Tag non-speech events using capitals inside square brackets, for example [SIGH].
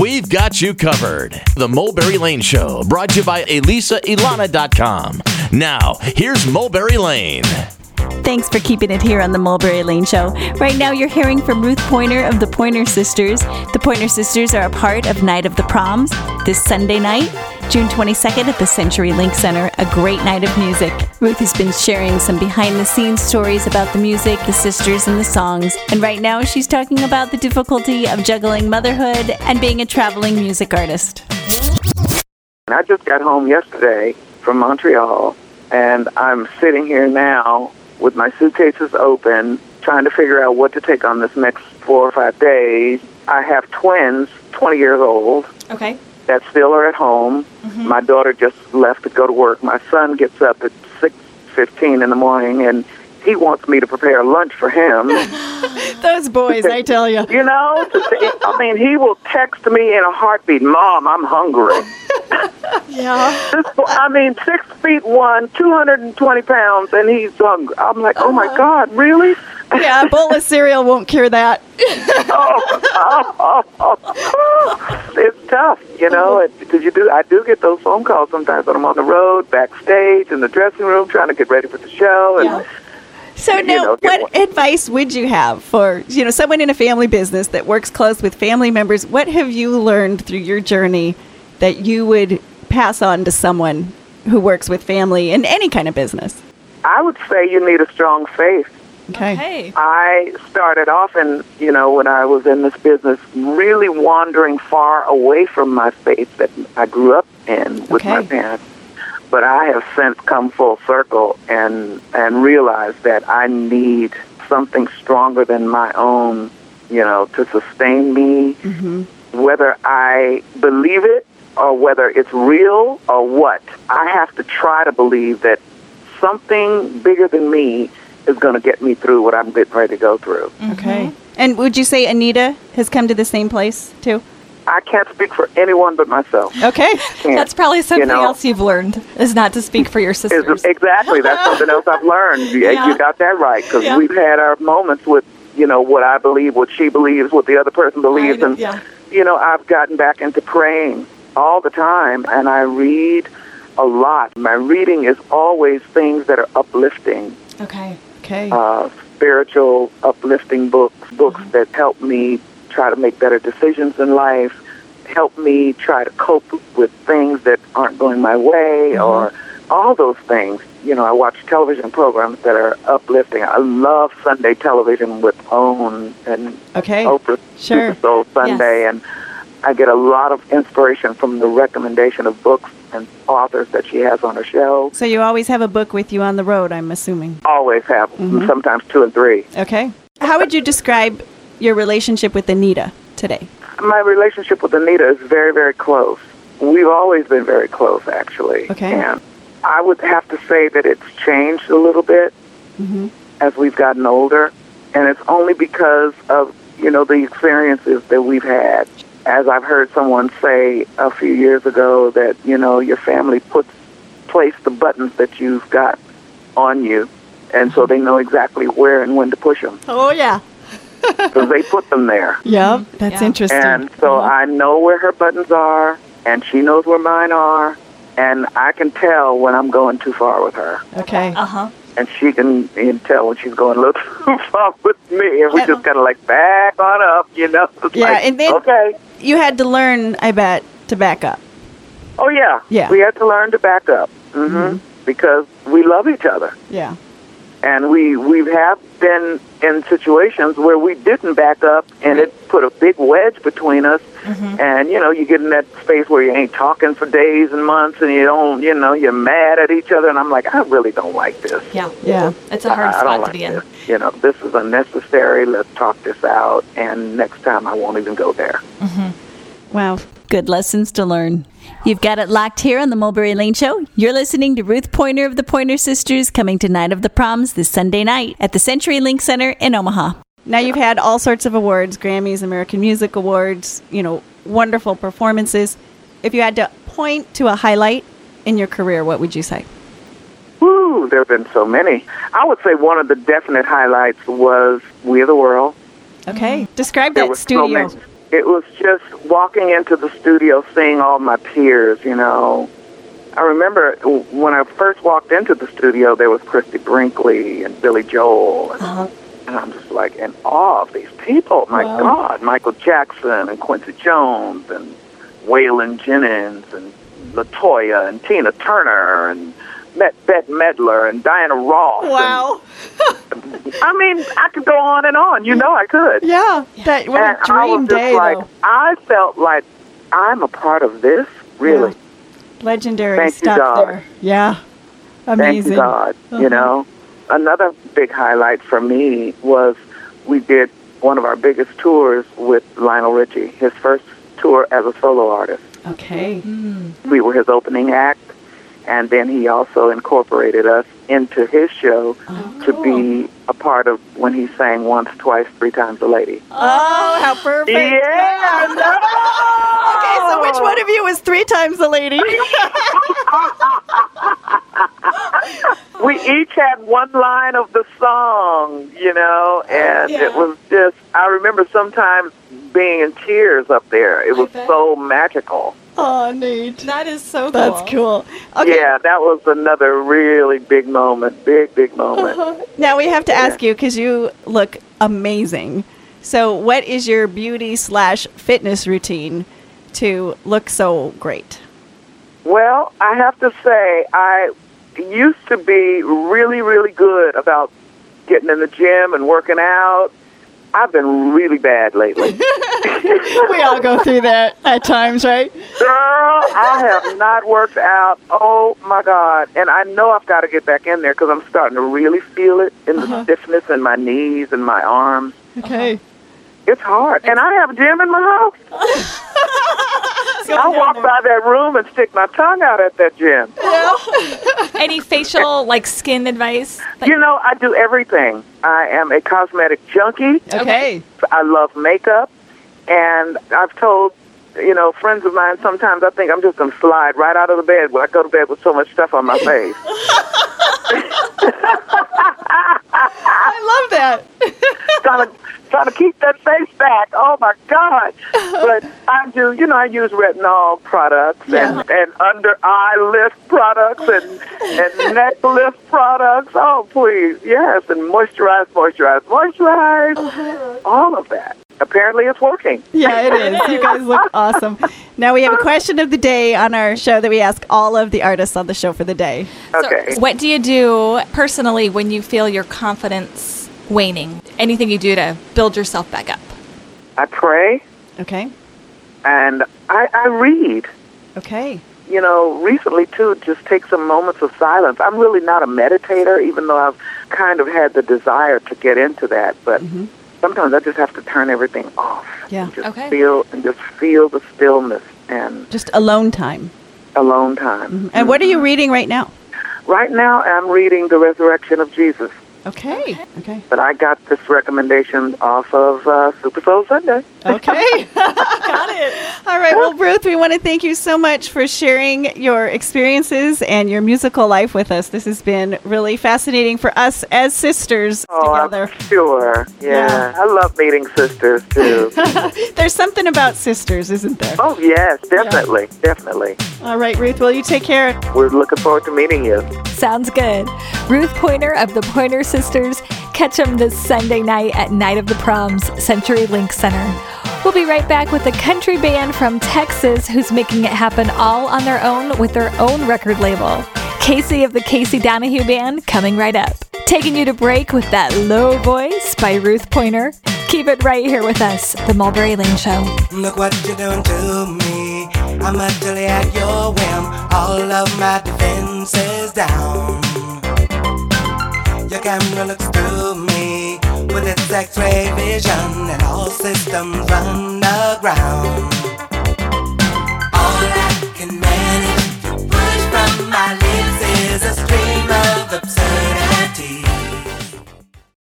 We've got you covered. The Mulberry Lane Show, brought to you by ElisaElana.com. Now, here's Mulberry Lane. Thanks for keeping it here on the Mulberry Lane Show. Right now, you're hearing from Ruth Pointer of the Pointer Sisters. The Pointer Sisters are a part of Night of the Proms this Sunday night, June 22nd at the CenturyLink Center. A great night of music. Ruth has been sharing some behind the scenes stories about the music, the sisters, and the songs. And right now, she's talking about the difficulty of juggling motherhood and being a traveling music artist. I just got home yesterday from Montreal, and I'm sitting here now with my suitcases open, trying to figure out what to take on this next four or five days. I have twins, 20 years old, Okay. That still are at home. Mm-hmm. My daughter just left to go to work. My son gets up at 6:15 in the morning, and he wants me to prepare lunch for him. [LAUGHS] Those boys, I tell you. You know, I mean, he will text me in a heartbeat, "Mom, I'm hungry." [LAUGHS] Yeah. This, I mean, six feet one, 220 pounds, and he's hungry. I'm like, oh my uh-huh. God, really? Yeah, a bowl of cereal won't cure that. It's [LAUGHS] oh, oh, oh, tough, you know, uh-huh. because you do. I do get those phone calls sometimes when I'm on the road, backstage, in the dressing room, trying to get ready for the show, and Yeah. So You now, know, get what advice would you have for you know someone in a family business that works close with family members? What have you learned through your journey that you would pass on to someone who works with family in any kind of business? I would say you need a strong faith. Okay. Oh, I started off in, you know, when I was in this business, really wandering far away from my faith that I grew up in with my parents. But I have since come full circle and and realized that I need something stronger than my own, you know, to sustain me. Mm-hmm. Whether I believe it or whether it's real or what, I have to try to believe that something bigger than me is going to get me through what I'm getting ready to go through. Okay. And would you say Anita has come to the same place too? I can't speak for anyone but myself. Okay. That's probably something know. else you've learned is not to speak for your Is- sisters. exactly. That's [LAUGHS] something else I've learned. You, Yeah. you got that right because Yeah. we've had our moments with, you know, what I believe, what she believes, what the other person believes, know, and yeah. you know, I've gotten back into praying all the time, and I read a lot. My reading is always things that are uplifting. Okay. Okay. uh, spiritual, uplifting books, books that help me try to make better decisions in life, help me try to cope with things that aren't going my way, or all those things. You know, I watch television programs that are uplifting. I love Sunday television with OWN and Okay. Oprah Sure. Super Soul Sunday, and I get a lot of inspiration from the recommendation of books and authors that she has on her show. So you always have a book with you on the road, I'm assuming. Always have, mm-hmm. sometimes two and three. Okay. How would you describe your relationship with Anita today? My relationship with Anita is very, very close. We've always been very close, actually. Okay. And I would have to say that it's changed a little bit mm-hmm. as we've gotten older, and it's only because of you know the experiences that we've had. As I've heard someone say a few years ago that you know your family puts place the buttons that you've got on you, and so they know exactly where and when to push them Oh yeah. [LAUGHS] because they put them there. Yep. That's Yeah. interesting. And so I know where her buttons are, and she knows where mine are, and I can tell when I'm going too far with her, okay. Uh huh. and she can, can tell when she's going a little [LAUGHS] too far with me, and we just kind of like back on up, you know? It's Yeah, like, and then- okay. You had to learn, I bet, to back up. Oh yeah, Yeah. We had to learn to back up Mm-hmm. because we love each other, Yeah. And we we have been in situations where we didn't back up, and it put a big wedge between us. Mm-hmm. And you know, you get in that space where you ain't talking for days and months, and you don't, you know, you're mad at each other. And I'm like, I really don't like this. Yeah. Yeah. It's a hard I, I spot don't to like be in. this. You know, this is unnecessary. Let's talk this out, and next time I won't even go there. Mm-hmm. Wow. Good lessons to learn. You've got it locked here on the Mulberry Lane Show. You're listening to Ruth Pointer of the Pointer Sisters coming to Night of the Proms this Sunday night at the CenturyLink Center in Omaha. Now you've had all sorts of awards, Grammys, American Music Awards, you know, wonderful performances. If you had to point to a highlight in your career, what would you say? Woo, there have been so many. I would say one of the definite highlights was We Are the World. Okay. Describe There that was so studio. many. It was just walking into the studio, seeing all my peers. You know, I remember when I first walked into the studio, there was Christie Brinkley and Billy Joel, and, uh-huh. and I'm just like in awe of these people. My wow. God, Michael Jackson and Quincy Jones and Waylon Jennings and Latoya and Tina Turner and met Bette Midler and Diana Ross. Wow. And, [LAUGHS] I mean, I could go on and on. You know, I could. Yeah, that what and a dream I was day. Just like, I felt like I'm a part of this. Really. Yeah. Legendary Thank stuff you, God. there. Yeah. Amazing. Thank you, God. Uh-huh. You know, another big highlight for me was we did one of our biggest tours with Lionel Richie, his first tour as a solo artist. Okay. Mm. We were his opening act and then he also incorporated us into his show oh, to be a part of when he sang once, twice, three times a lady. Oh, how perfect! Yeah, okay, so which one of you was three times a lady? [LAUGHS] we each had one line of the song, you know, and yeah. it was just. I remember sometimes being in tears up there. It was so magical. Oh, neat. That is so cool. That's cool. Okay. Yeah, that was another really big moment. Big, big moment. Uh-huh. Now we have to ask you because you look amazing. So, what is your beauty slash fitness routine to look so great? Well, I have to say, I used to be really, really good about getting in the gym and working out I've been really bad lately. [LAUGHS] [LAUGHS] we all go through that at times, right? Girl, I have not worked out. Oh my God! And I know I've got to get back in there because I'm starting to really feel it in the uh-huh. stiffness in my knees and my arms. Okay. It's hard, and I have a gym in my house. [LAUGHS] I walk by that room and stick my tongue out at that gym. Yeah. [LAUGHS] Any facial, like skin advice? You know, I do everything. I am a cosmetic junkie. Okay. I love makeup, and I've told you know, friends of mine, sometimes I think I'm just going to slide right out of the bed when I go to bed with so much stuff on my [LAUGHS] face. I love that. trying to trying to keep that face back. Oh my God! [LAUGHS] But I do, you know, I use retinol products yeah. and, and under eye lift products and and [LAUGHS] neck lift products. Oh please, yes, and moisturize, moisturize, moisturize, uh-huh. all of that. Apparently, it's working. Yeah, it is. You guys look [LAUGHS] awesome. Now we have a question of the day on our show that we ask all of the artists on the show for the day. Okay. So what do you do personally when you feel your confidence waning? Anything you do to build yourself back up? I pray. Okay. And I, I read. Okay. You know, recently too, just take some moments of silence. I'm really not a meditator, even though I've kind of had the desire to get into that. But mm-hmm. sometimes I just have to turn everything off. Yeah. And just okay. feel and just feel the stillness and just alone time. Alone time. Mm-hmm. And what are you reading right now? Right now, I'm reading The Resurrection of Jesus. Okay. Okay. But I got this recommendation off of uh, Super Soul Sunday. Okay. [LAUGHS] [LAUGHS] got it. [LAUGHS] All right. Well, Ruth, we want to thank you so much for sharing your experiences and your musical life with us. This has been really fascinating for us as sisters oh, together. I'm sure. Yeah. yeah. I love meeting sisters too. [LAUGHS] There's something about sisters, isn't there? Oh, yes, definitely. Yeah. Definitely. All right, Ruth. Well, you take care. We're looking forward to meeting you. Sounds good. Ruth Pointer of the Pointer Sisters. Catch them this Sunday night at Night of the Proms, CenturyLink Center. We'll be right back with a country band from Texas who's making it happen all on their own with their own record label. Casey of the Casey Donahue Band coming right up. Taking you to break with that low voice by Ruth Pointer. Keep it right here with us, The Mulberry Lane Show. Look what you're doing to me. I'm utterly at your whim. All of my defenses down. Your camera looks through me with its x-ray vision and all systems run aground. All I can manage to push from my lips is a stream of absurdity.